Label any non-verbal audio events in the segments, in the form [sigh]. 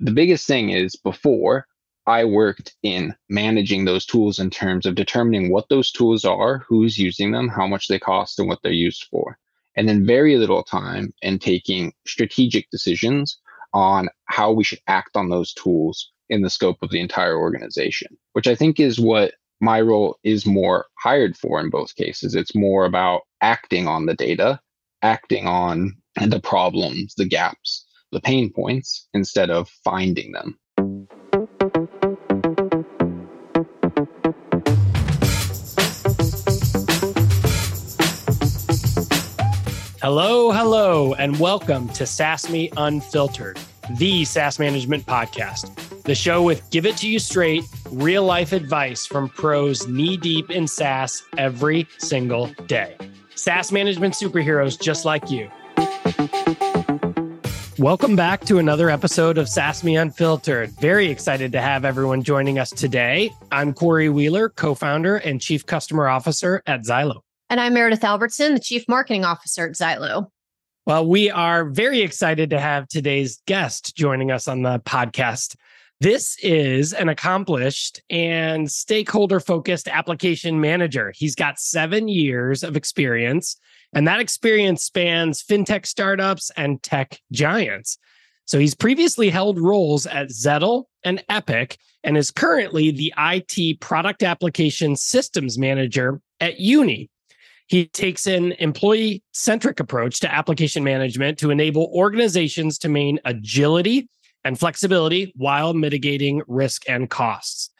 the biggest thing is before I worked in managing those tools in terms of determining what those tools are, who's using them, how much they cost, and what they're used for. And then very little time in taking strategic decisions on how we should act on those tools in the scope of the entire organization, which I think is what my role is more hired for in both cases. It's more about acting on the data, acting on the problems, the gaps, the pain points, instead of finding them. Hello, hello, and welcome to SaaSme Unfiltered, the SaaS management podcast, the show with give it to you straight, real life advice from pros knee deep in SaaS every single day. SaaS management superheroes just like you. Welcome back to another episode of SaaS Me Unfiltered. Very excited to have everyone joining us today. I'm Corey Wheeler, co founder and chief customer officer at Zylo. And I'm Meredith Albertson, the Chief Marketing Officer at Zylo. Well, we are very excited to have today's guest joining us on the podcast. This is an accomplished and stakeholder focused application manager. He's got seven years of experience, and that experience spans fintech startups and tech giants. So he's previously held roles at Zettle and Epic and is currently the IT product application systems manager at Juni, he takes an employee centric approach to application management to enable organizations to maintain agility and flexibility while mitigating risk and costs.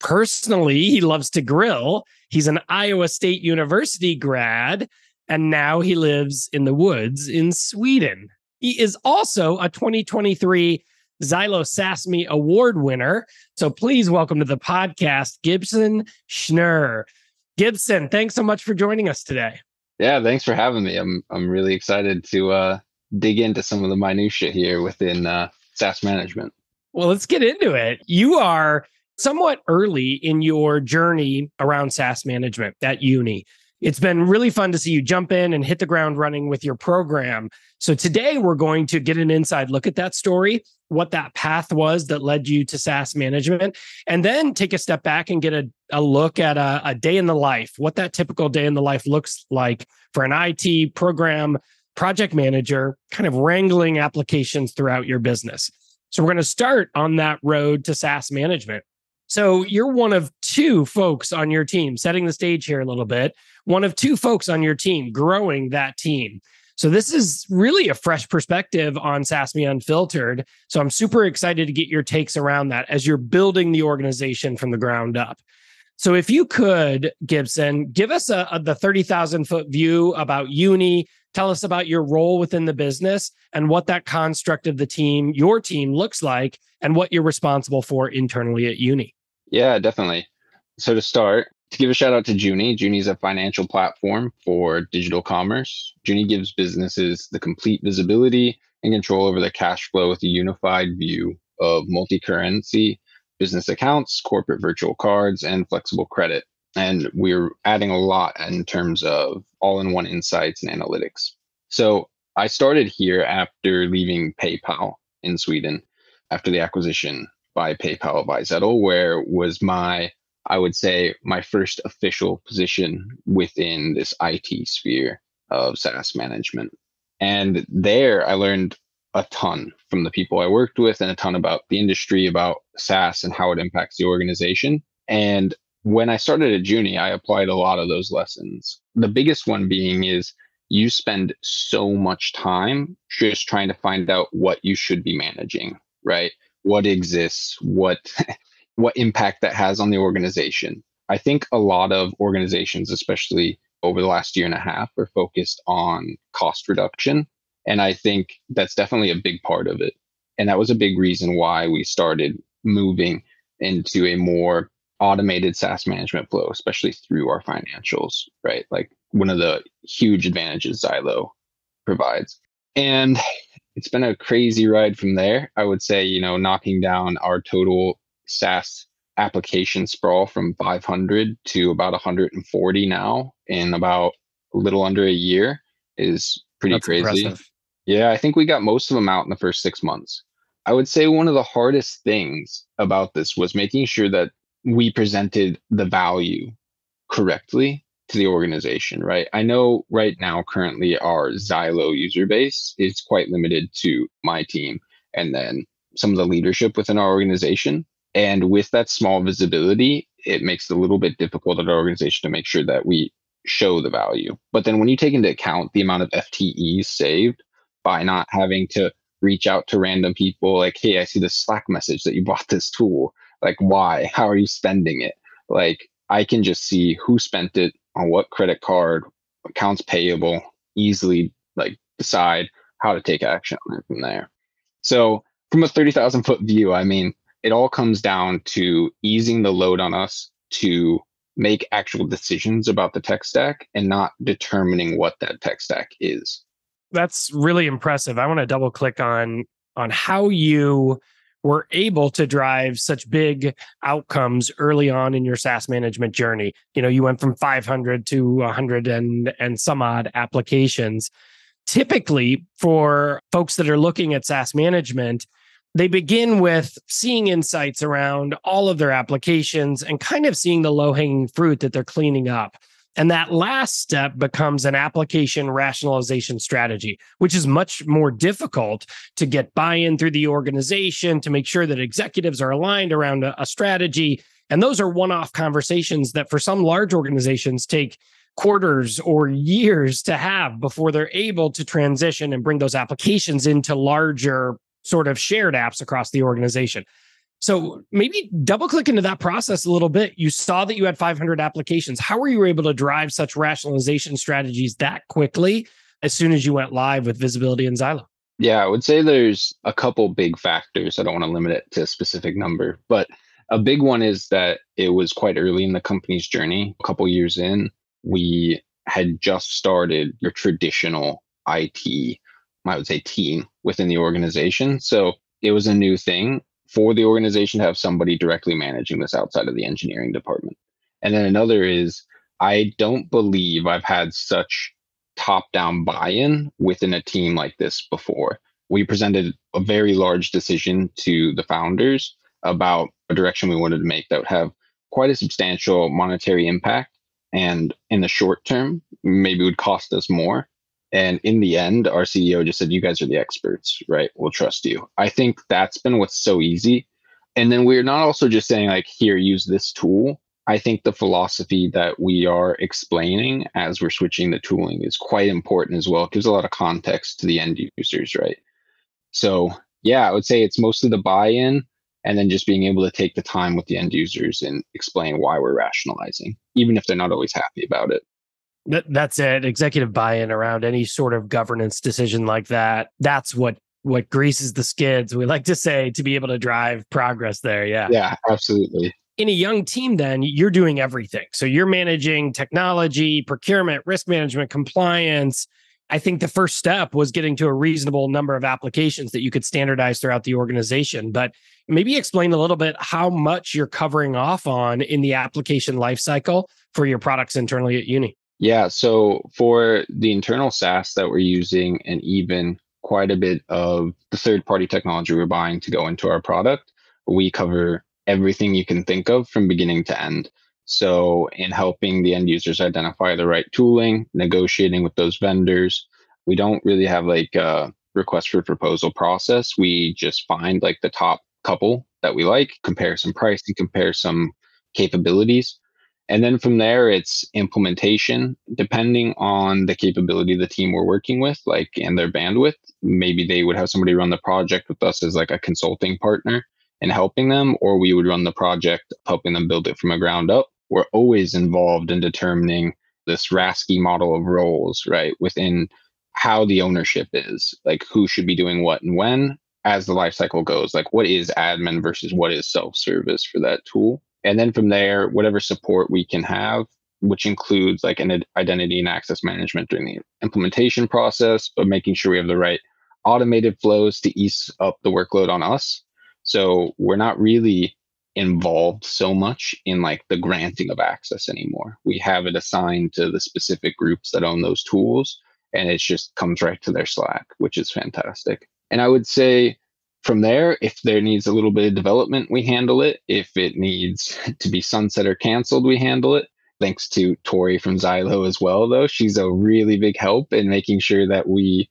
Personally, he loves to grill. He's an Iowa State University grad, and now he lives in the woods in Sweden. He is also a 2023 Zylo SaaSme Award winner. So please welcome to the podcast, Gibson Schnurr. Gibson, thanks so much for joining us today. Yeah, thanks for having me. I'm I'm really excited to uh, dig into some of the minutia here within uh, SaaS management. Well, let's get into it. You are somewhat early in your journey around SaaS management at Juni. It's been really fun to see you jump in and hit the ground running with your program. So today we're going to get an inside look at that story, what that path was that led you to SaaS management, and then take a step back and get a, a look at a, a day in the life, what that typical day in the life looks like for an IT program project manager, kind of wrangling applications throughout your business. So we're going to start on that road to SaaS management. So you're one of two folks on your team, setting the stage here a little bit, one of two folks on your team growing that team. So this is really a fresh perspective on SaaSme Unfiltered. So I'm super excited to get your takes around that as you're building the organization from the ground up. So if you could, Gibson, give us a, a the 30,000 foot view about Juni, tell us about your role within the business and what that construct of the team, your team looks like and what you're responsible for internally at Juni. Yeah, definitely. So to start, to give a shout out to Juni. Juni is a financial platform for digital commerce. Juni gives businesses the complete visibility and control over their cash flow with a unified view of multi-currency business accounts, corporate virtual cards, and flexible credit. And we're adding a lot in terms of all-in-one insights and analytics. So I started here after leaving PayPal in Sweden after the acquisition by PayPal by Zettle, where was my I would say my first official position within this IT sphere of SaaS management. And there I learned a ton from the people I worked with and a ton about the industry, about SaaS and how it impacts the organization. And when I started at Juni, I applied a lot of those lessons. The biggest one being is you spend so much time just trying to find out what you should be managing, right? What exists, what [laughs] what impact that has on the organization. I think a lot of organizations, especially over the last year and a half, are focused on cost reduction. And I think that's definitely a big part of it. And that was a big reason why we started moving into a more automated SaaS management flow, especially through our financials, right? Like one of the huge advantages Zylo provides. And it's been a crazy ride from there. I would say, you know, knocking down our total SaaS application sprawl from 500 to about 140 now in about a little under a year is pretty That's crazy. Impressive. Yeah, I think we got most of them out in the first six months. I would say one of the hardest things about this was making sure that we presented the value correctly to the organization, right? I know right now, currently, our Zylo user base is quite limited to my team and then some of the leadership within our organization. And with that small visibility, it makes it a little bit difficult at our organization to make sure that we show the value. But then when you take into account the amount of FTEs saved by not having to reach out to random people like, hey, I see this Slack message that you bought this tool. Like, why? [laughs] How are you spending it? Like, I can just see who spent it on what credit card, accounts payable, easily like decide how to take action from there. So, from a 30,000 foot view, I mean, it all comes down to easing the load on us to make actual decisions about the tech stack and not determining what that tech stack is. That's really impressive. I want to double click on on how you were able to drive such big outcomes early on in your SaaS management journey. You know, you went from 500 to 100 and and some odd applications. Typically, for folks that are looking at SaaS management, they begin with seeing insights around all of their applications and kind of seeing the low hanging fruit that they're cleaning up. And that last step becomes an application rationalization strategy, which is much more difficult to get buy in through the organization to make sure that executives are aligned around a, strategy. And those are one off conversations that for some large organizations take quarters or years to have before they're able to transition and bring those applications into larger sort of shared apps across the organization. So maybe double click into that process a little bit. You saw that you had 500 applications. How were you able to drive such rationalization strategies that quickly as soon as you went live with visibility and Zylo? Yeah, I would say there's a couple big factors. I don't want to limit it to a specific number, but a big one is that it was quite early in the company's journey. A couple years in, we had just started your traditional IT I would say team within the organization. So it was a new thing for the organization to have somebody directly managing this outside of the engineering department. And then another is I don't believe I've had such top down buy in within a team like this before. We presented a very large decision to the founders about a direction we wanted to make that would have quite a substantial monetary impact. And in the short term, maybe would cost us more. And in the end, our CEO just said, You guys are the experts, right? We'll trust you. I think that's been what's so easy. And then we're not also just saying, like, here, use this tool. I think the philosophy that we are explaining as we're switching the tooling is quite important as well. It gives a lot of context to the end users, right? So, yeah, I would say it's mostly the buy in and then just being able to take the time with the end users and explain why we're rationalizing, even if they're not always happy about it. That, that's it. Executive buy-in around any sort of governance decision like that. That's what what greases the skids. We like to say to be able to drive progress there. Yeah. Yeah, absolutely. In a young team, then you're doing everything. So you're managing technology, procurement, risk management, compliance. I think the first step was getting to a reasonable number of applications that you could standardize throughout the organization. But maybe explain a little bit how much you're covering off on in the application lifecycle for your products internally at Juni. Yeah. So for the internal SaaS that we're using, and even quite a bit of the third party technology we're buying to go into our product, we cover everything you can think of from beginning to end. So, in helping the end users identify the right tooling, negotiating with those vendors, we don't really have like a request for proposal process. We just find like the top couple that we like, compare some pricing, compare some capabilities, and then from there, it's implementation, depending on the capability of the team we're working with, like and their bandwidth. Maybe they would have somebody run the project with us as like a consulting partner and helping them, or we would run the project, helping them build it from a ground up. We're always involved in determining this RASCI model of roles, right? Within how the ownership is, like who should be doing what and when as the lifecycle goes. Like what is admin versus what is self-service for that tool and then from there, whatever support we can have, which includes like an identity and access management during the implementation process, but making sure we have the right automated flows to ease up the workload on us. So we're not really involved so much in like the granting of access anymore. We have it assigned to the specific groups that own those tools and it just comes right to their Slack, which is fantastic. And I would say from there, if there needs a little bit of development, we handle it. If it needs to be sunset or canceled, we handle it. Thanks to Tori from Zylo as well, though. She's a really big help in making sure that we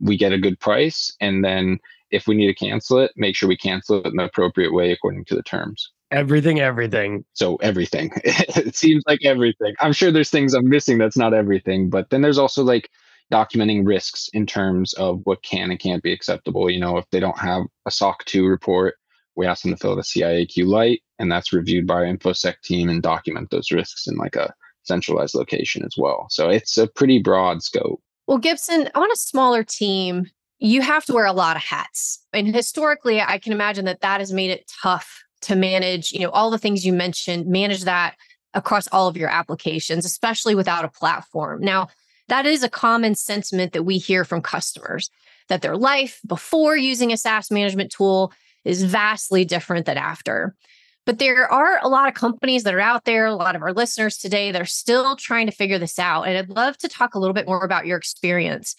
we get a good price. And then if we need to cancel it, make sure we cancel it in the appropriate way according to the terms. Everything, everything. So everything. [laughs] it seems like everything. I'm sure there's things I'm missing that's not everything, but then there's also like documenting risks in terms of what can and can't be acceptable. You know, if they don't have a SOC 2 report, we ask them to fill out a CAIQ light, and that's reviewed by our InfoSec team and document those risks in like a centralized location as well. So it's a pretty broad scope. Well, Gibson, on a smaller team, you have to wear a lot of hats. And historically, I can imagine that that has made it tough to manage, you know, all the things you mentioned, manage that across all of your applications, especially without a platform. Now, that is a common sentiment that we hear from customers that their life before using a SaaS management tool is vastly different than after. But there are a lot of companies that are out there, a lot of our listeners today that are still trying to figure this out. And I'd love to talk a little bit more about your experience.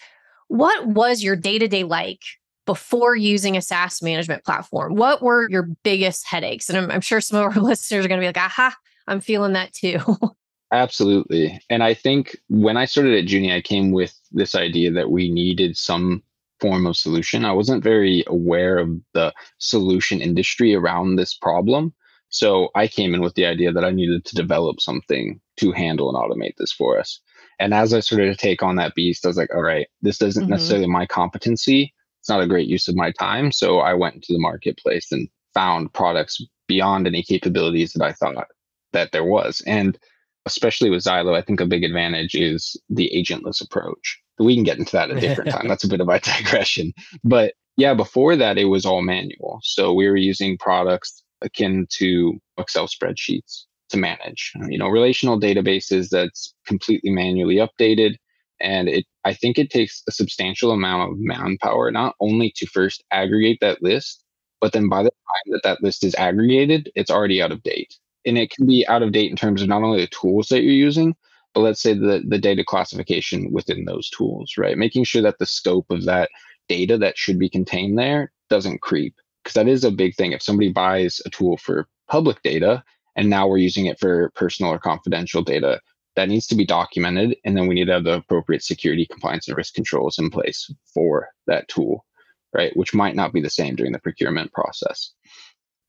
What was your day to day like before using a SaaS management platform? What were your biggest headaches? And I'm, I'm sure some of our [laughs] listeners are going to be like, aha, I'm feeling that too. [laughs] Absolutely. And I think when I started at Juni, I came with this idea that we needed some form of solution. I wasn't very aware of the solution industry around this problem. So I came in with the idea that I needed to develop something to handle and automate this for us. And as I started to take on that beast, I was like, all right, this isn't mm-hmm. necessarily my competency. It's not a great use of my time. So I went into the marketplace and found products beyond any capabilities that I thought that there was. And especially with Zylo, I think a big advantage is the agentless approach. We can get into that at a different time. That's a bit of a [laughs] digression. But yeah, before that, it was all manual. So we were using products akin to Excel spreadsheets to manage, you know, relational databases that's completely manually updated. And it, I think it takes a substantial amount of manpower, not only to first aggregate that list, but then by the time that that list is aggregated, it's already out of date and it can be out of date in terms of not only the tools that you're using, but let's say the, the data classification within those tools, right? Making sure that the scope of that data that should be contained there doesn't creep. Because that is a big thing. If somebody buys a tool for public data and now we're using it for personal or confidential data, that needs to be documented. And then we need to have the appropriate security, compliance, and risk controls in place for that tool, right? Which might not be the same during the procurement process.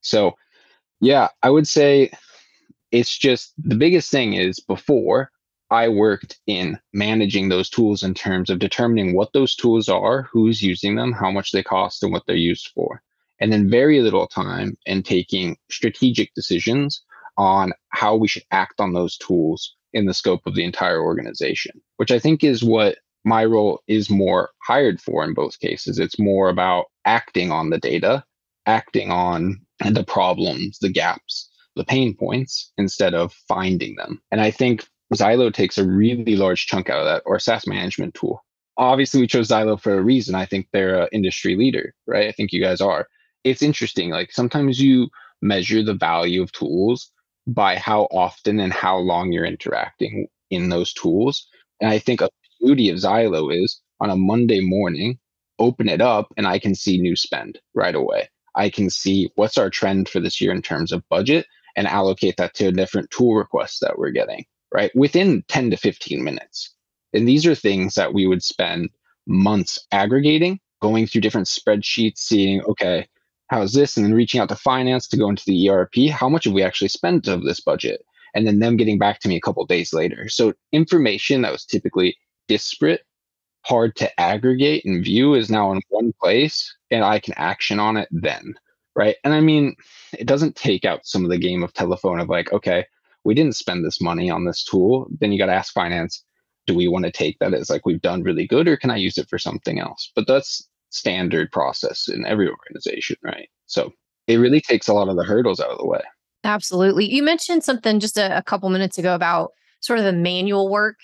So, yeah, I would say it's just the biggest thing is before I worked in managing those tools in terms of determining what those tools are, who's using them, how much they cost, and what they're used for. And then very little time in taking strategic decisions on how we should act on those tools in the scope of the entire organization, which I think is what my role is more hired for in both cases. It's more about acting on the data, acting on the problems, the gaps, the pain points instead of finding them. And I think Zylo takes a really large chunk out of that, or SaaS management tool. Obviously, we chose Zylo for a reason. I think they're an industry leader, right? I think you guys are. It's interesting. Like sometimes you measure the value of tools by how often and how long you're interacting in those tools. And I think a beauty of Zylo is on a Monday morning, open it up and I can see new spend right away. I can see what's our trend for this year in terms of budget and allocate that to different tool requests that we're getting, right? Within 10 to 15 minutes. And these are things that we would spend months aggregating, going through different spreadsheets, seeing, okay, how's this? And then reaching out to finance to go into the ERP. How much have we actually spent of this budget? And then them getting back to me a couple days later. So information that was typically disparate, hard to aggregate and view is now in one place and I can action on it then right? And I mean, it doesn't take out some of the game of telephone of like, okay, we didn't spend this money on this tool. Then you got to ask finance, do we want to take that as like we've done really good or can I use it for something else? But that's standard process in every organization, right? So it really takes a lot of the hurdles out of the way. Absolutely. You mentioned something just a, a couple minutes ago about sort of the manual work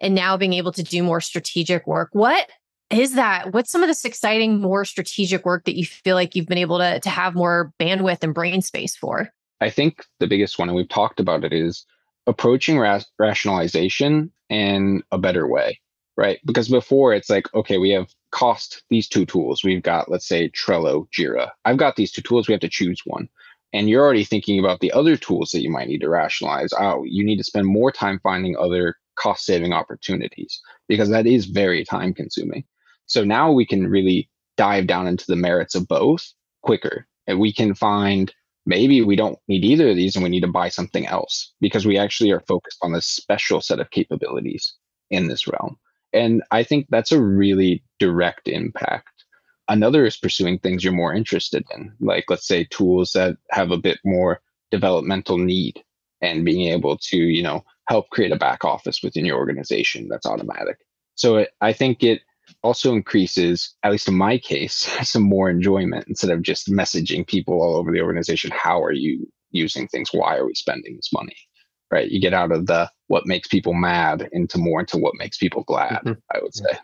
and now being able to do more strategic work. What is that? What's some of this exciting, more strategic work that you feel like you've been able to, to have more bandwidth and brain space for? I think the biggest one, and we've talked about it, is approaching ra- rationalization in a better way, right? Because before it's like, okay, we have cost these two tools. We've got, let's say, Trello, Jira. I've got these two tools. We have to choose one. And you're already thinking about the other tools that you might need to rationalize. Oh, you need to spend more time finding other cost saving opportunities because that is very time consuming. So now we can really dive down into the merits of both quicker. And we can find maybe we don't need either of these and we need to buy something else because we actually are focused on this special set of capabilities in this realm. And I think that's a really direct impact. Another is pursuing things you're more interested in, like let's say tools that have a bit more developmental need and being able to, you know, help create a back office within your organization that's automatic. So it, I think it also increases, at least in my case, [laughs] some more enjoyment instead of just messaging people all over the organization. How are you using things? Why are we spending this money? Right. You get out of the what makes people mad into more into what makes people glad, mm-hmm. I would say.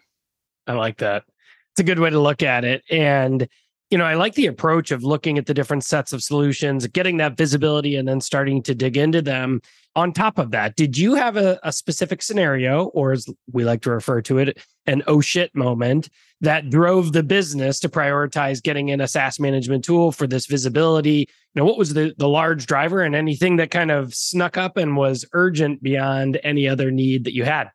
I like that. It's a good way to look at it. And you know, I like the approach of looking at the different sets of solutions, getting that visibility, and then starting to dig into them. On top of that, did you have a, a specific scenario, or as we like to refer to it, an oh shit moment that drove the business to prioritize getting in a SaaS management tool for this visibility? You know, what was the, the large driver and anything that kind of snuck up and was urgent beyond any other need that you had?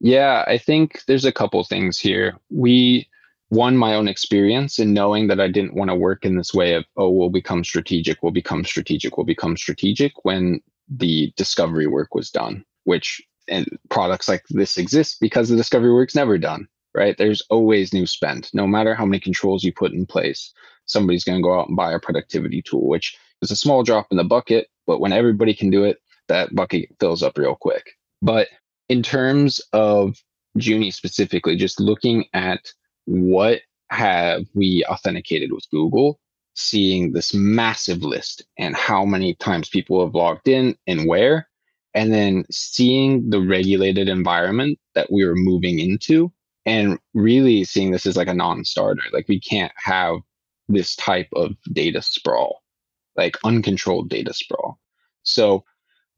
Yeah, I think there's a couple things here. We one my own experience in knowing that I didn't want to work in this way of oh we'll become strategic, we'll become strategic, we'll become strategic when the discovery work was done, which and products like this exist because the discovery work's never done, right? There's always new spend. No matter how many controls you put in place, somebody's going to go out and buy a productivity tool, which is a small drop in the bucket, but when everybody can do it, that bucket fills up real quick. But in terms of Juni specifically, just looking at what have we authenticated with Google, seeing this massive list and how many times people have logged in and where, and then seeing the regulated environment that we were moving into and really seeing this as like a non-starter. Like we can't have this type of data sprawl, like uncontrolled data sprawl. So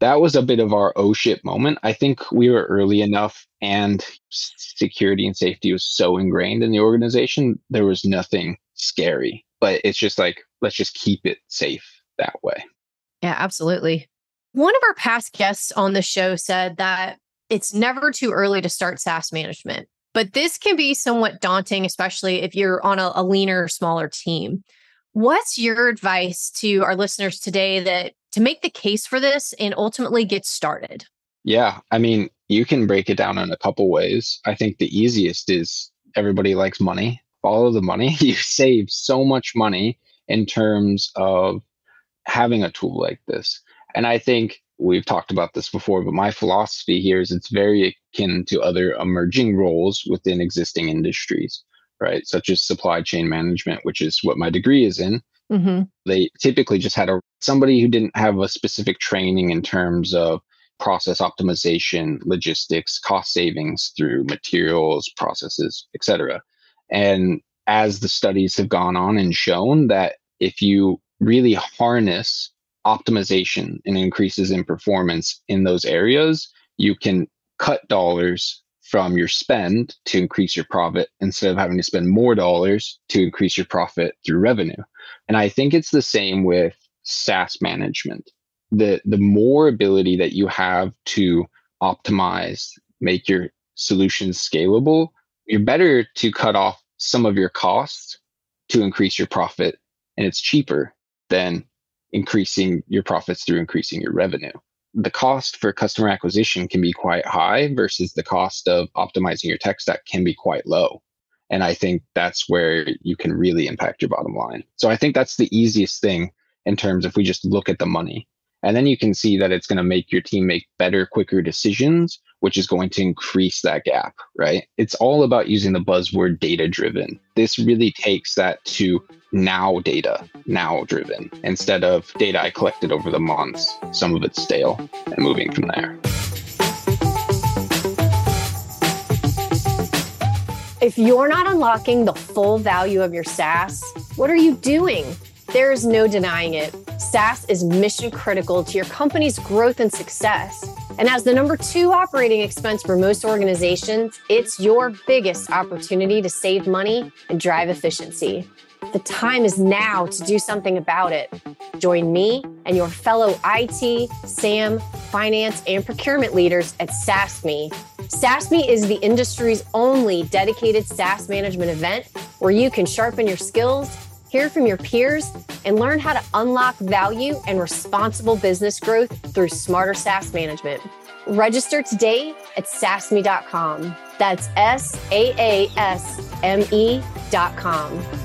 that was a bit of our oh shit moment. I think we were early enough and security and safety was so ingrained in the organization, there was nothing scary. But it's just like, let's just keep it safe that way. Yeah, absolutely. One of our past guests on the show said that it's never too early to start SaaS management, but this can be somewhat daunting, especially if you're on a, a leaner, smaller team. What's your advice to our listeners today that to make the case for this and ultimately get started? Yeah, I mean, you can break it down in a couple ways. I think the easiest is everybody likes money. Follow the money. [laughs] You save so much money in terms of having a tool like this. And I think we've talked about this before, but my philosophy here is it's very akin to other emerging roles within existing industries, right? Such as supply chain management, which is what my degree is in. Mm-hmm. They typically just had a somebody who didn't have a specific training in terms of process optimization, logistics, cost savings through materials, processes, etc. And as the studies have gone on and shown that if you really harness optimization and increases in performance in those areas, you can cut dollars from your spend to increase your profit instead of having to spend more dollars to increase your profit through revenue. And I think it's the same with SaaS management. The the more ability that you have to optimize, make your solutions scalable, you're better to cut off some of your costs to increase your profit. And it's cheaper than increasing your profits through increasing your revenue. The cost for customer acquisition can be quite high versus the cost of optimizing your tech stack can be quite low. And I think that's where you can really impact your bottom line. So I think that's the easiest thing in terms if we just look at the money. And then you can see that it's going to make your team make better, quicker decisions, which is going to increase that gap, right? It's all about using the buzzword data driven. This really takes that to now data, now driven, instead of data I collected over the months, some of it's stale, and moving from there. If you're not unlocking the full value of your SaaS, what are you doing? There is no denying it. SaaS is mission critical to your company's growth and success. And as the number two operating expense for most organizations, it's your biggest opportunity to save money and drive efficiency. The time is now to do something about it. Join me and your fellow IT, SAM, finance, and procurement leaders at SaaSMe. SaaSMe is the industry's only dedicated SaaS management event where you can sharpen your skills, hear from your peers, and learn how to unlock value and responsible business growth through smarter SaaS management. Register today at saasme.com. That's S A A S M E.com.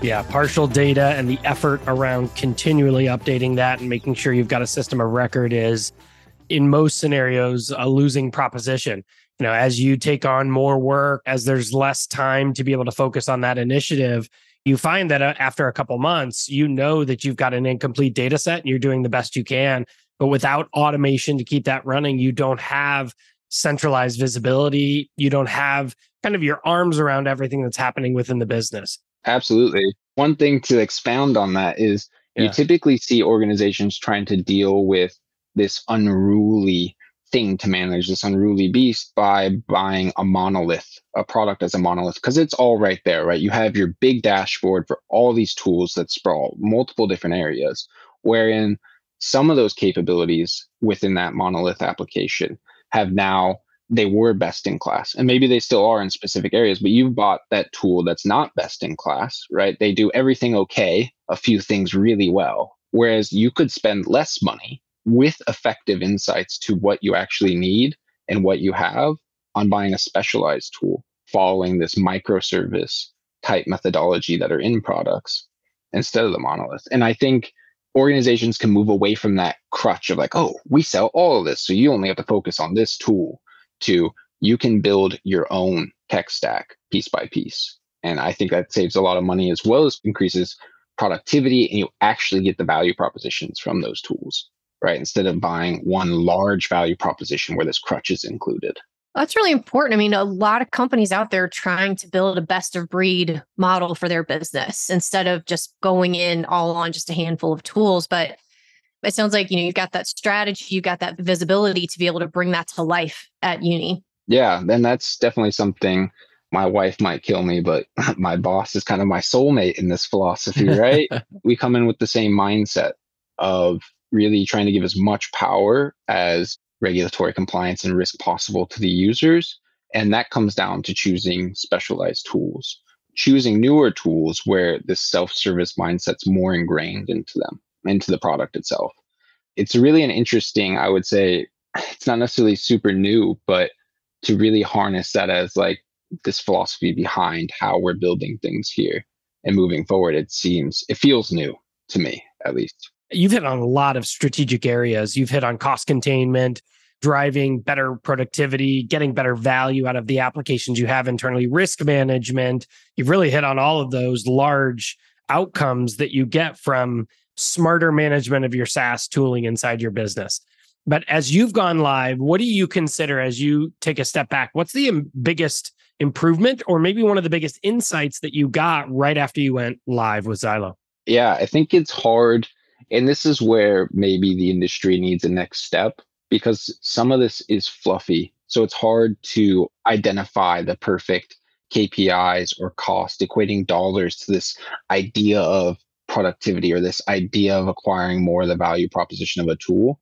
Yeah, partial data and the effort around continually updating that and making sure you've got a system of record is, in most scenarios, a losing proposition. You know, as you take on more work, as there's less time to be able to focus on that initiative, you find that uh, after a couple months, you know that you've got an incomplete data set and you're doing the best you can. But without automation to keep that running, you don't have centralized visibility. You don't have kind of your arms around everything that's happening within the business. Absolutely. One thing to expound on that is yeah. you typically see organizations trying to deal with this unruly thing to manage, this unruly beast by buying a monolith, a product as a monolith, because it's all right there, right? You have your big dashboard for all these tools that sprawl multiple different areas, wherein some of those capabilities within that monolith application have now they were best in class and maybe they still are in specific areas but you've bought that tool that's not best in class right? They do everything okay a few things really well whereas you could spend less money with effective insights to what you actually need and what you have on buying a specialized tool following this microservice type methodology that are in products instead of the monolith. And i think organizations can move away from that crutch of like oh we sell all of this so you only have to focus on this tool to you can build your own tech stack piece by piece. And I think that saves a lot of money as well as increases productivity and you actually get the value propositions from those tools, right? Instead of buying one large value proposition where this crutch is included. That's really important. I mean, a lot of companies out there trying to build a best of breed model for their business instead of just going in all on just a handful of tools. But it sounds like you know you've got that strategy you've got that visibility to be able to bring that to life at Juni. Yeah then that's definitely something my wife might kill me but [laughs] my boss is kind of my soulmate in this philosophy right? [laughs] We come in with the same mindset of really trying to give as much power as regulatory compliance and risk possible to the users and that comes down to choosing specialized tools choosing newer tools where this self-service mindset's more ingrained into them into the product itself. It's really an interesting, I would say, [sighs] it's not necessarily super new, but to really harness that as like this philosophy behind how we're building things here and moving forward, it seems, it feels new to me at least. You've hit on a lot of strategic areas. You've hit on cost containment, driving better productivity, getting better value out of the applications you have internally, risk management. You've really hit on all of those large outcomes that you get from smarter management of your SaaS tooling inside your business. But as you've gone live, what do you consider as you take a step back? What's the biggest improvement or maybe one of the biggest insights that you got right after you went live with Zylo? Yeah, I think it's hard. And this is where maybe the industry needs a next step because some of this is fluffy. So it's hard to identify the perfect KPIs or cost, equating dollars to this idea of productivity or this idea of acquiring more the value proposition of a tool.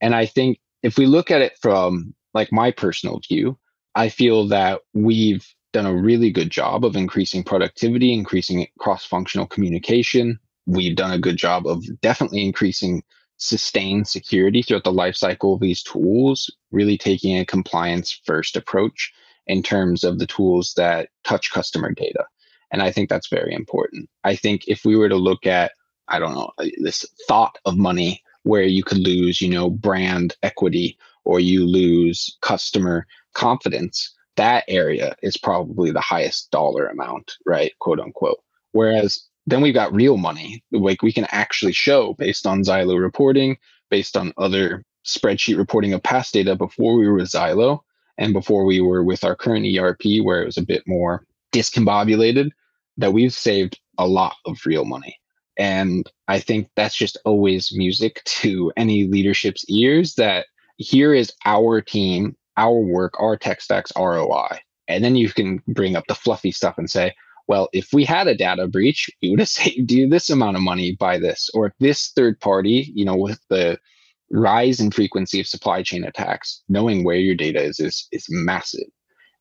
And I think if we look at it from like my personal view, I feel that we've done a really good job of increasing productivity, increasing cross-functional communication. We've done a good job of definitely increasing sustained security throughout the life cycle of these tools, really taking a compliance first approach in terms of the tools that touch customer data. And I think that's very important. I think if we were to look at, I don't know, uh, this thought of money where you could lose, you know, brand equity or you lose customer confidence, that area is probably the highest dollar amount, right? Quote unquote. Whereas then we've got real money, like we can actually show based on Zylo reporting, based on other spreadsheet reporting of past data before we were with Zylo and before we were with our current ERP, where it was a bit more discombobulated that we've saved a lot of real money. And I think that's just always music to any leadership's ears that here is our team, our work, our tech stacks ROI. And then you can bring up the fluffy stuff and say, well, if we had a data breach, we would have [laughs] saved you this amount of money by this. Or if this third party, you know, with the rise in frequency of supply chain attacks, knowing where your data is is, is massive.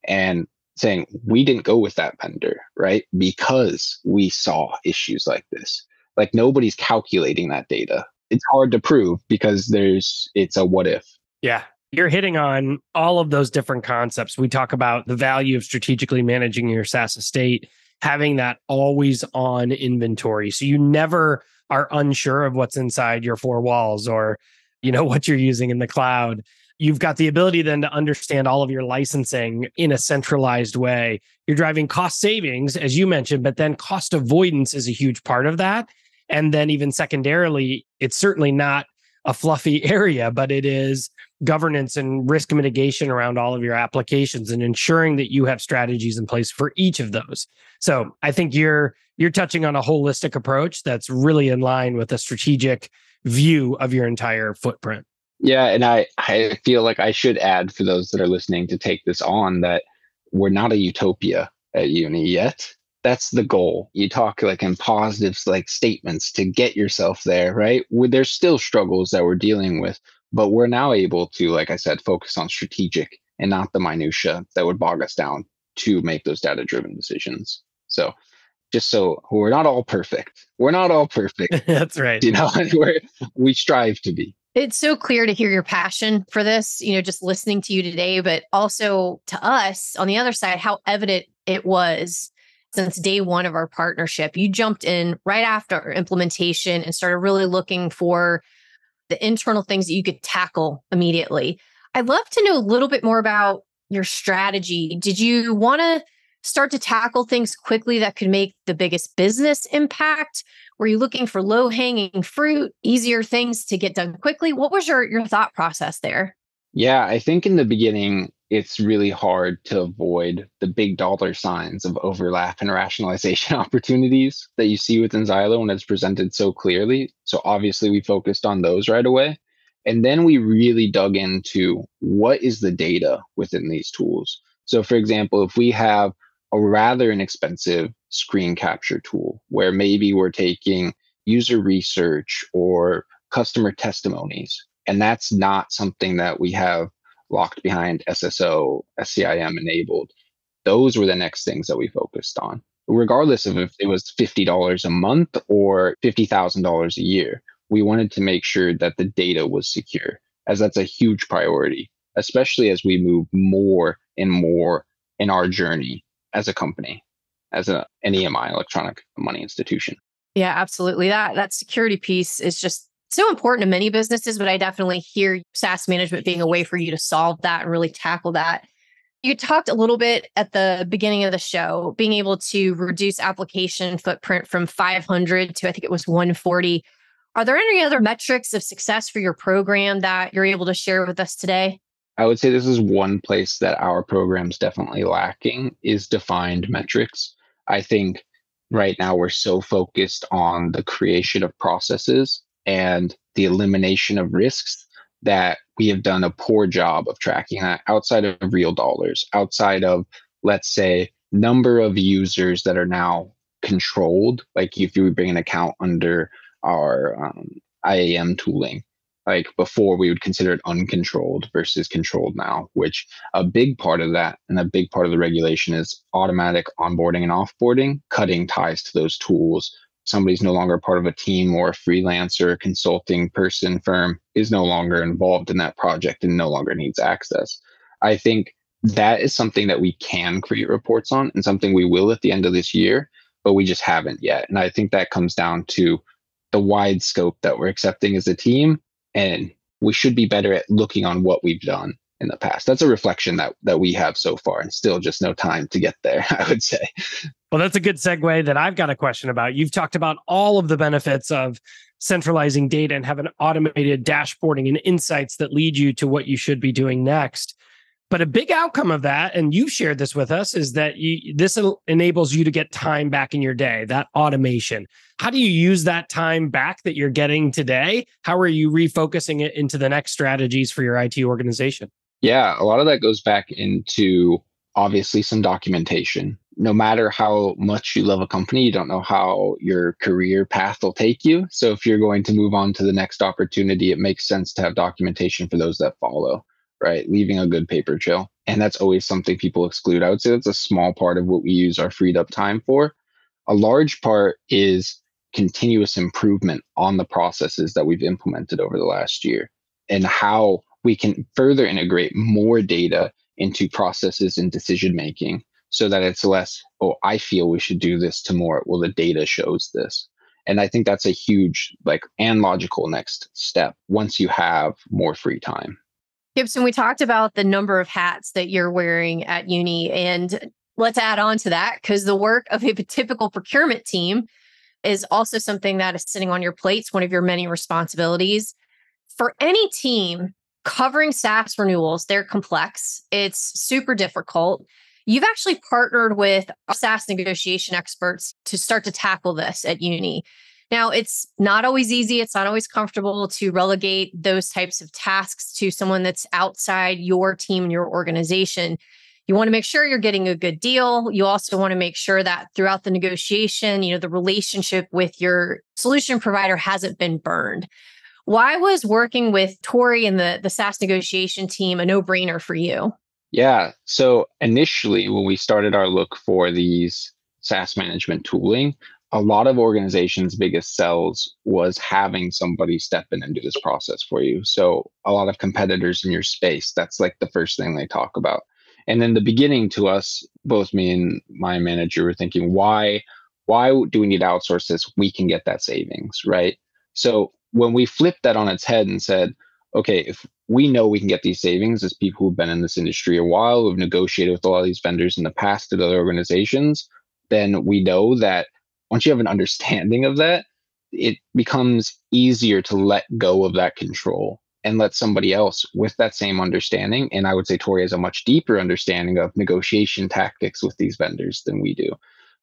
And saying we didn't go with that vendor, right? Because we saw issues like this. Like nobody's calculating that data. It's hard to prove because there's it's a what if. Yeah. You're hitting on all of those different concepts. We talk about the value of strategically managing your SaaS estate, having that always on inventory. So you never are unsure of what's inside your four walls or you know [laughs] what you're using in the cloud you've got the ability then to understand all of your licensing in a centralized way. You're driving cost savings, as you mentioned, but then cost avoidance is a huge part of that. And then, even secondarily, it's certainly not a fluffy [laughs] area, but it is governance and risk mitigation around all of your applications and ensuring that you have strategies in place for each of those. So I think you're you're touching on a holistic approach that's really in line with a strategic view of your entire footprint. Yeah, and I I feel like I should add for those that are listening to take this on that we're not a utopia at Juni yet. That's the goal. You talk like in positives, like statements to get yourself there, right? There's still struggles that we're dealing with, but we're now able to, like I said, focus on strategic and not the minutia that would bog us down to make those data-driven decisions. So just so we're not all perfect. We're not all perfect. [laughs] That's right. You know, [laughs] we we strive to be. It's so clear to hear your passion for this, you know, just listening to you today, but also to us on the other side, how evident it was since day one of our partnership. You jumped in right after implementation and started really looking for the internal things that you could tackle immediately. I'd love to know a little bit more about your strategy. Did you want to start to tackle things quickly that could make the biggest business impact? Were you looking for low hanging fruit, easier things to get done quickly? What was your, your thought process there? Yeah, I think in the beginning, it's really hard to avoid the big dollar signs of overlap and rationalization [laughs] opportunities that you see within Zylo when it's presented so clearly. So obviously, we focused on those right away. And then we really dug into what is the data within these tools. So, for example, if we have a rather inexpensive screen capture tool where maybe we're taking user research or customer testimonies. And that's not something that we have locked behind SSO, SCIM enabled. Those were the next things that we focused on, regardless of if it was $50 a month or $50,000 a year. We wanted to make sure that the data was secure, as that's a huge priority, especially as we move more and more in our journey as a company, as a, an EMI, electronic money institution. Yeah, absolutely. That that security piece is just so important to many businesses, but I definitely hear SaaS management being a way for you to solve that and really tackle that. You talked a little bit at the beginning of the show, being able to reduce application footprint from 500 to I think it was 140. Are there any other metrics of success for your program that you're able to share with us today? I would say this is one place that our program's definitely lacking is defined metrics. I think right now we're so focused on the creation of processes and the elimination of risks that we have done a poor job of tracking that outside of real dollars, outside of, let's say, number of users that are now controlled. Like if you bring an account under our um, IAM tooling, like before we would consider it uncontrolled versus controlled now which a big part of that and a big part of the regulation is automatic onboarding and offboarding cutting ties to those tools. Somebody's no longer part of a team or a freelancer consulting person firm is no longer involved in that project and no longer needs access. I think that is something that we can create reports on and something we will at the end of this year but we just haven't yet. And i think that comes down to the wide scope that we're accepting as a team and we should be better at looking on what we've done in the past. That's a reflection that that we have so far, and still just no time to get there. [laughs] I would say. Well, that's a good segue that I've got a question about. You've talked about all of the benefits of centralizing data and having automated dashboarding and insights that lead you to what you should be doing next. But a big outcome of that, and you've shared this with us, is that you, this enables you to get time back in your day, that automation. How do you use that time back that you're getting today? How are you refocusing it into the next strategies for your IT organization? Yeah, a lot of that goes back into obviously some documentation. No matter how much you love a company, you don't know how your career path will take you. So if you're going to move on to the next opportunity, it makes sense to have documentation for those that follow right? Leaving a good paper trail. And that's always something people exclude. I would say that's a small part of what we use our freed up time for. A large part is continuous improvement on the processes that we've implemented over the last year and how we can further integrate more data into processes and decision making so that it's less, oh, I feel we should do this tomorrow. Well, the data shows this. And I think that's a huge, like, and logical next step once you have more free time. Gibson, we talked about the number of hats that you're wearing at Juni. And let's add on to that because the work of a typical procurement team is also something that is sitting on your plates, one of your many responsibilities. For any team covering SaaS renewals, they're complex, it's super difficult. You've actually partnered with SaaS negotiation experts to start to tackle this at Juni. Now, it's not always easy, it's not always comfortable to relegate those types of tasks to someone that's outside your team and your organization. You want to make sure you're getting a good deal. You also want to make sure that throughout the negotiation, you know, the relationship with your solution provider hasn't been burned. Why was working with Tori and the, the SaaS negotiation team a no brainer for you? Yeah. So initially, when we started our look for these SaaS management tooling, a lot of organizations' biggest sells was having somebody step in and do this process for you. So a lot of competitors in your space, that's like the first thing they talk about. And in the beginning to us, both me and my manager were thinking, why, why do we need to outsource this? We can get that savings, right? So when we flipped that on its head and said, okay, if we know we can get these savings as people who've been in this industry a while, who've negotiated with a lot of these vendors in the past at other organizations, then we know that once you have an understanding of that, it becomes easier to let go of that control and let somebody else with that same understanding. And I would say Tori has a much deeper understanding of negotiation tactics with these vendors than we do.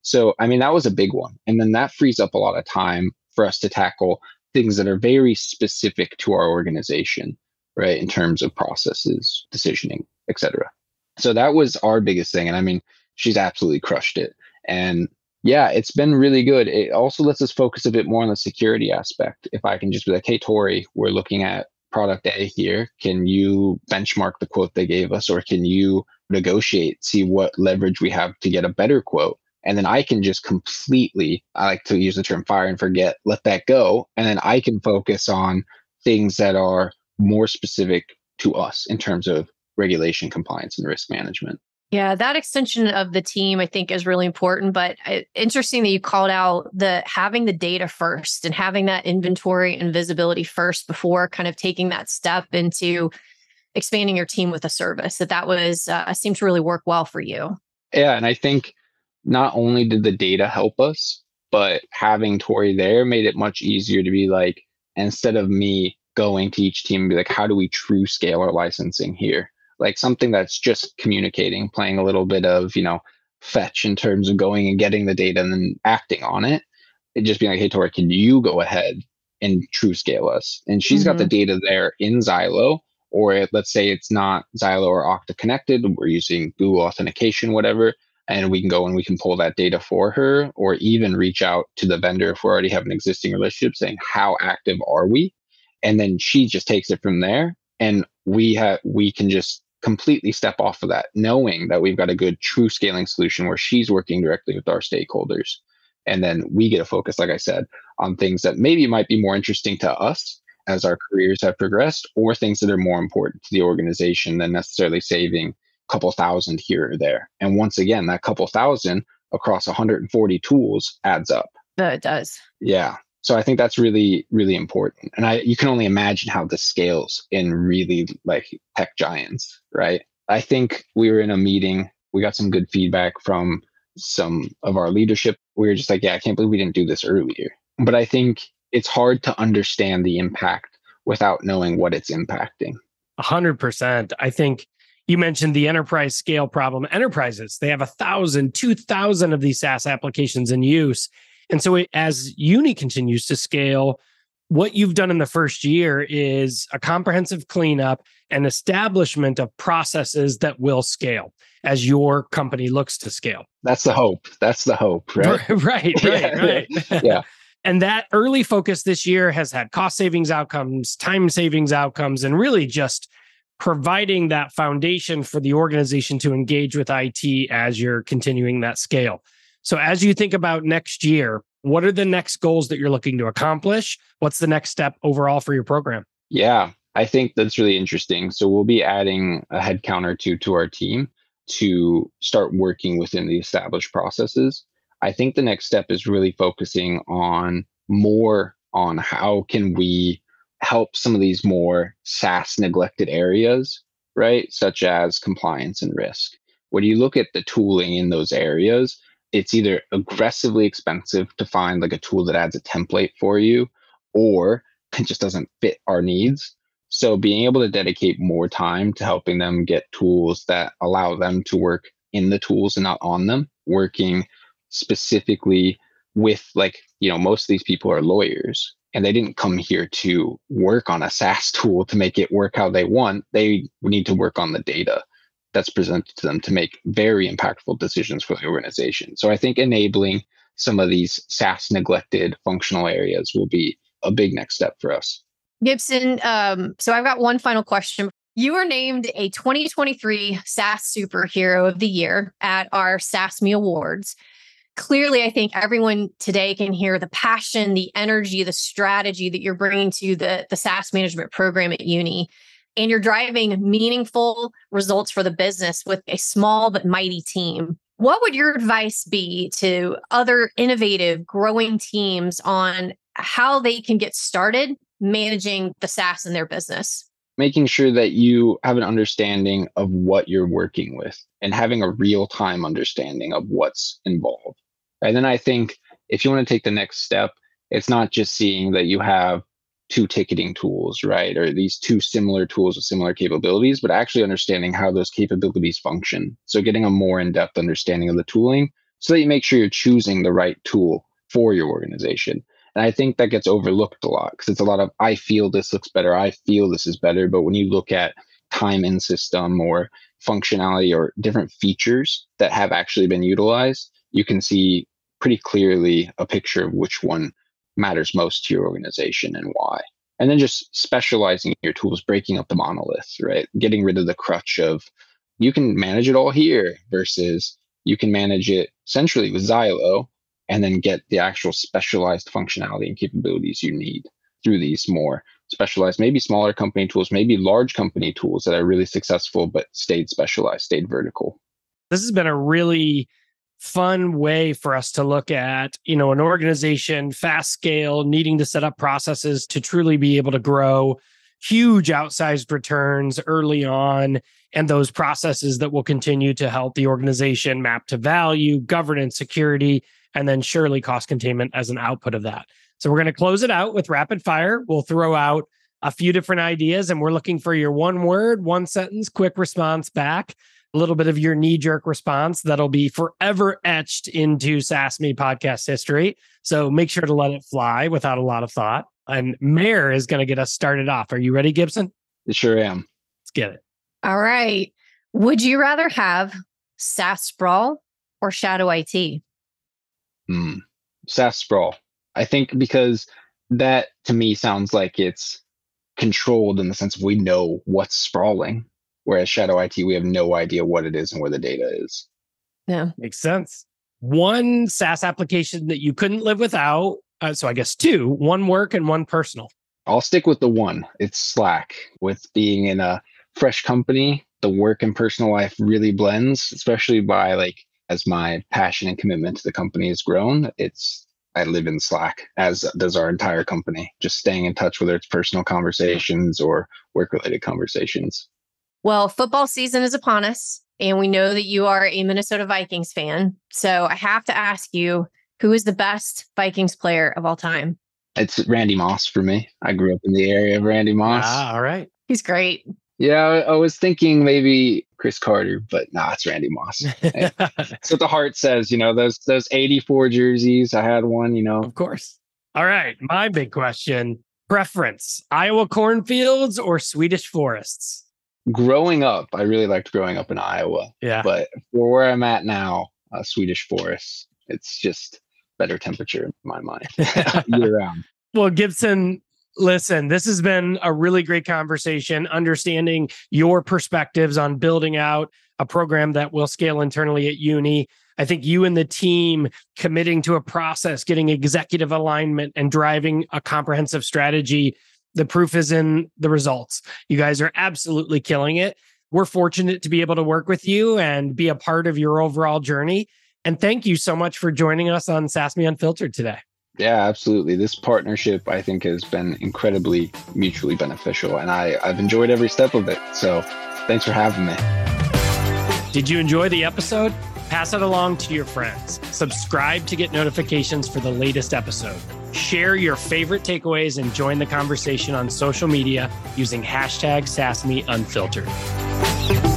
So, I mean, that was a big one. And then that frees up a lot of time for us to tackle things that are very specific to our organization, right? In terms of processes, decisioning, etc. So that was our biggest thing. And I mean, she's absolutely crushed it. And yeah, it's been really good. It also lets us focus a bit more on the security aspect. If I can just be like, hey, Tori, we're looking at product A here. Can you benchmark the quote they gave us, or can you negotiate, see what leverage we have to get a better quote? And then I can just completely, I like to use the term fire and forget, let that go. And then I can focus on things that are more specific to us in terms of regulation, compliance, and risk management. Yeah, that extension of the team I think is really important. But interesting that you called out the having the data first and having that inventory and visibility first before kind of taking that step into expanding your team with a service. That that was uh, seemed to really work well for you. Yeah, and I think not only did the data help us, but having Tori there made it much easier to be like instead of me going to each team and be like, how do we true scale our licensing here? Like something that's just communicating, playing a little bit of, you know, fetch in terms of going and getting the data and then acting on it. It just being like, hey, Tori, can you go ahead and true scale us? And she's mm-hmm. got the mm-hmm. data there in Zylo, or let's say it's not Zylo or Okta connected. We're using Google authentication, whatever. And we can go and we can pull that data for her, or even reach out to the vendor if we already have an existing relationship saying, how active are we? And then she just takes it from there. And we have we can just completely step off of that, knowing that we've got a good true scaling solution where she's working directly with our stakeholders. And then we get a focus, like I said, on things that maybe might be more interesting to us as our careers have progressed, or things that are more important to the organization than necessarily saving a couple thousand here or there. And once again, that couple thousand across 140 tools adds up. No, it does. Yeah so i think that's really really important. And i you can only imagine how this scales in really like tech giants right? I think we were in a meeting we got some good feedback from some of our leadership. We were just like yeah i can't believe we didn't do this earlier. But i think it's hard to understand the impact without knowing what it's impacting. 100% i think You mentioned the enterprise scale problem. Enterprises, they have a thousand, two thousand of these SaaS applications in use. And so it, as Juni continues to scale, what you've done in the first year is a comprehensive cleanup and establishment of processes that will scale as your company looks to scale. That's the hope. That's the hope, [laughs] right? [laughs] right, right, right. Yeah. [laughs] And that early focus this year has had cost savings outcomes, time savings outcomes, and really just providing that foundation for the organization to engage with IT as you're continuing that scale. So, as you think about next year, what are the next goals that you're looking to accomplish? What's the next step overall for your program? Yeah, I think that's really interesting. So we'll be adding a headcount or two to our team to start working within the established processes. I think the next step is really focusing on more on how can we help some of these more SaaS neglected areas, right? Such as compliance and risk. When you look at the tooling in those areas, it's either aggressively expensive to find like a tool that adds a template for you or [laughs] it just doesn't fit our needs. So being able to dedicate more time to helping them get tools that allow them to work in the tools and not on them, working specifically with like, you know, most of these people are lawyers and they didn't come here to work on a [laughs] SaaS tool to make it work how they want. They need to work on the data that's presented to them to make very impactful decisions for the organization. So I think enabling some of these SaaS neglected functional areas will be a big next step for us. Gibson, um, so I've got one final question. You were named a 2023 SaaS Superhero of the Year at our SaaSme Awards. Clearly, I think everyone today can hear the passion, the energy, the strategy that you're bringing to the, the SaaS management program at Juni. And you're driving meaningful results for the business with a small but mighty team. What would your advice be to other innovative, growing teams on how they can get started managing the SaaS in their business? Making sure that you have an understanding of what you're working with and having a real time understanding of what's involved. And then I think if you want to take the next step, it's not just seeing that you have two ticketing tools, right? Or these two similar tools with similar capabilities, but actually understanding how those capabilities function. So getting a more in depth understanding of the tooling so that you make sure you're choosing the right tool for your organization. And I think that gets overlooked a lot because it's a lot of, I feel this looks better. I feel this is better. But when you look at time in system or functionality or different features that have actually been utilized, you can see pretty clearly a picture of which one matters most to your organization and why. And then just specializing your tools, breaking up the monolith, right? Getting rid of the crutch of you can manage it all here versus you can manage it centrally with Zylo and then get the actual specialized functionality and capabilities you need through these more specialized, maybe smaller company tools, maybe large company tools that are really successful but stayed specialized, stayed vertical. This has been a really fun way for us to look at you know an organization fast scale needing to set up processes to truly be able to grow huge outsized returns early on and those processes that will continue to help the organization map to value governance security and then surely cost containment as an output of that. So we're going to close it out with rapid fire. We'll throw out a few different ideas and we're looking for your one word one sentence quick response back a little bit of your knee jerk response that'll be forever etched into SaaSme podcast history. So make sure to let it fly without a lot of thought. And Mayor is going to get us started off. Are you ready, Gibson? I sure am. Let's get it. All right. Would you rather have SaaS sprawl or shadow IT? Hmm. SaaS sprawl. I think because that to me sounds like it's controlled in the sense of we know what's sprawling Whereas Shadow IT, we have no idea what it is and where the data is. Yeah. Makes sense. One SaaS application that you couldn't live without. Uh, so I guess two, one work and one personal. I'll stick with the one. It's Slack. With being in a fresh company, the work and personal life really blends, especially by like as my passion and commitment to the company has grown. It's I live in Slack, as does our entire company, just staying in touch, whether it's personal conversations or work related conversations. Well, football season is upon us, and we know that you are a Minnesota Vikings fan. So I have to ask you who is the best Vikings player of all time? It's Randy Moss for me. I grew up in the area of Randy Moss. Ah, all right. He's great. Yeah, I was thinking maybe Cris Carter, but nah, it's Randy Moss. [laughs] That's what the heart says. You know, those those 84 jerseys. I had one, you know. Of course. All right. My big question preference Iowa cornfields or Swedish forests? Growing up, I really liked growing up in Iowa. Yeah. But for where I'm at now, uh, Swedish forests, it's just better temperature in my mind [laughs] year round. Well, Gibson, listen, this has been a really great conversation, understanding your perspectives on building out a program that will scale internally at Juni. I think you and the team committing to a process, getting executive alignment, and driving a comprehensive strategy. The proof is in the results. You guys are absolutely killing it. We're fortunate to be able to work with you and be a part of your overall journey. And thank you so much for joining us on SaaSMe Unfiltered today. Yeah, absolutely. This partnership, I think, has been incredibly mutually beneficial, and I, I've enjoyed every step of it. So thanks for having me. Did you enjoy the episode? Pass it along to your friends. Subscribe to get notifications for the latest episode. Share your favorite takeaways and join the conversation on social media using hashtag SaaSMeUnfiltered.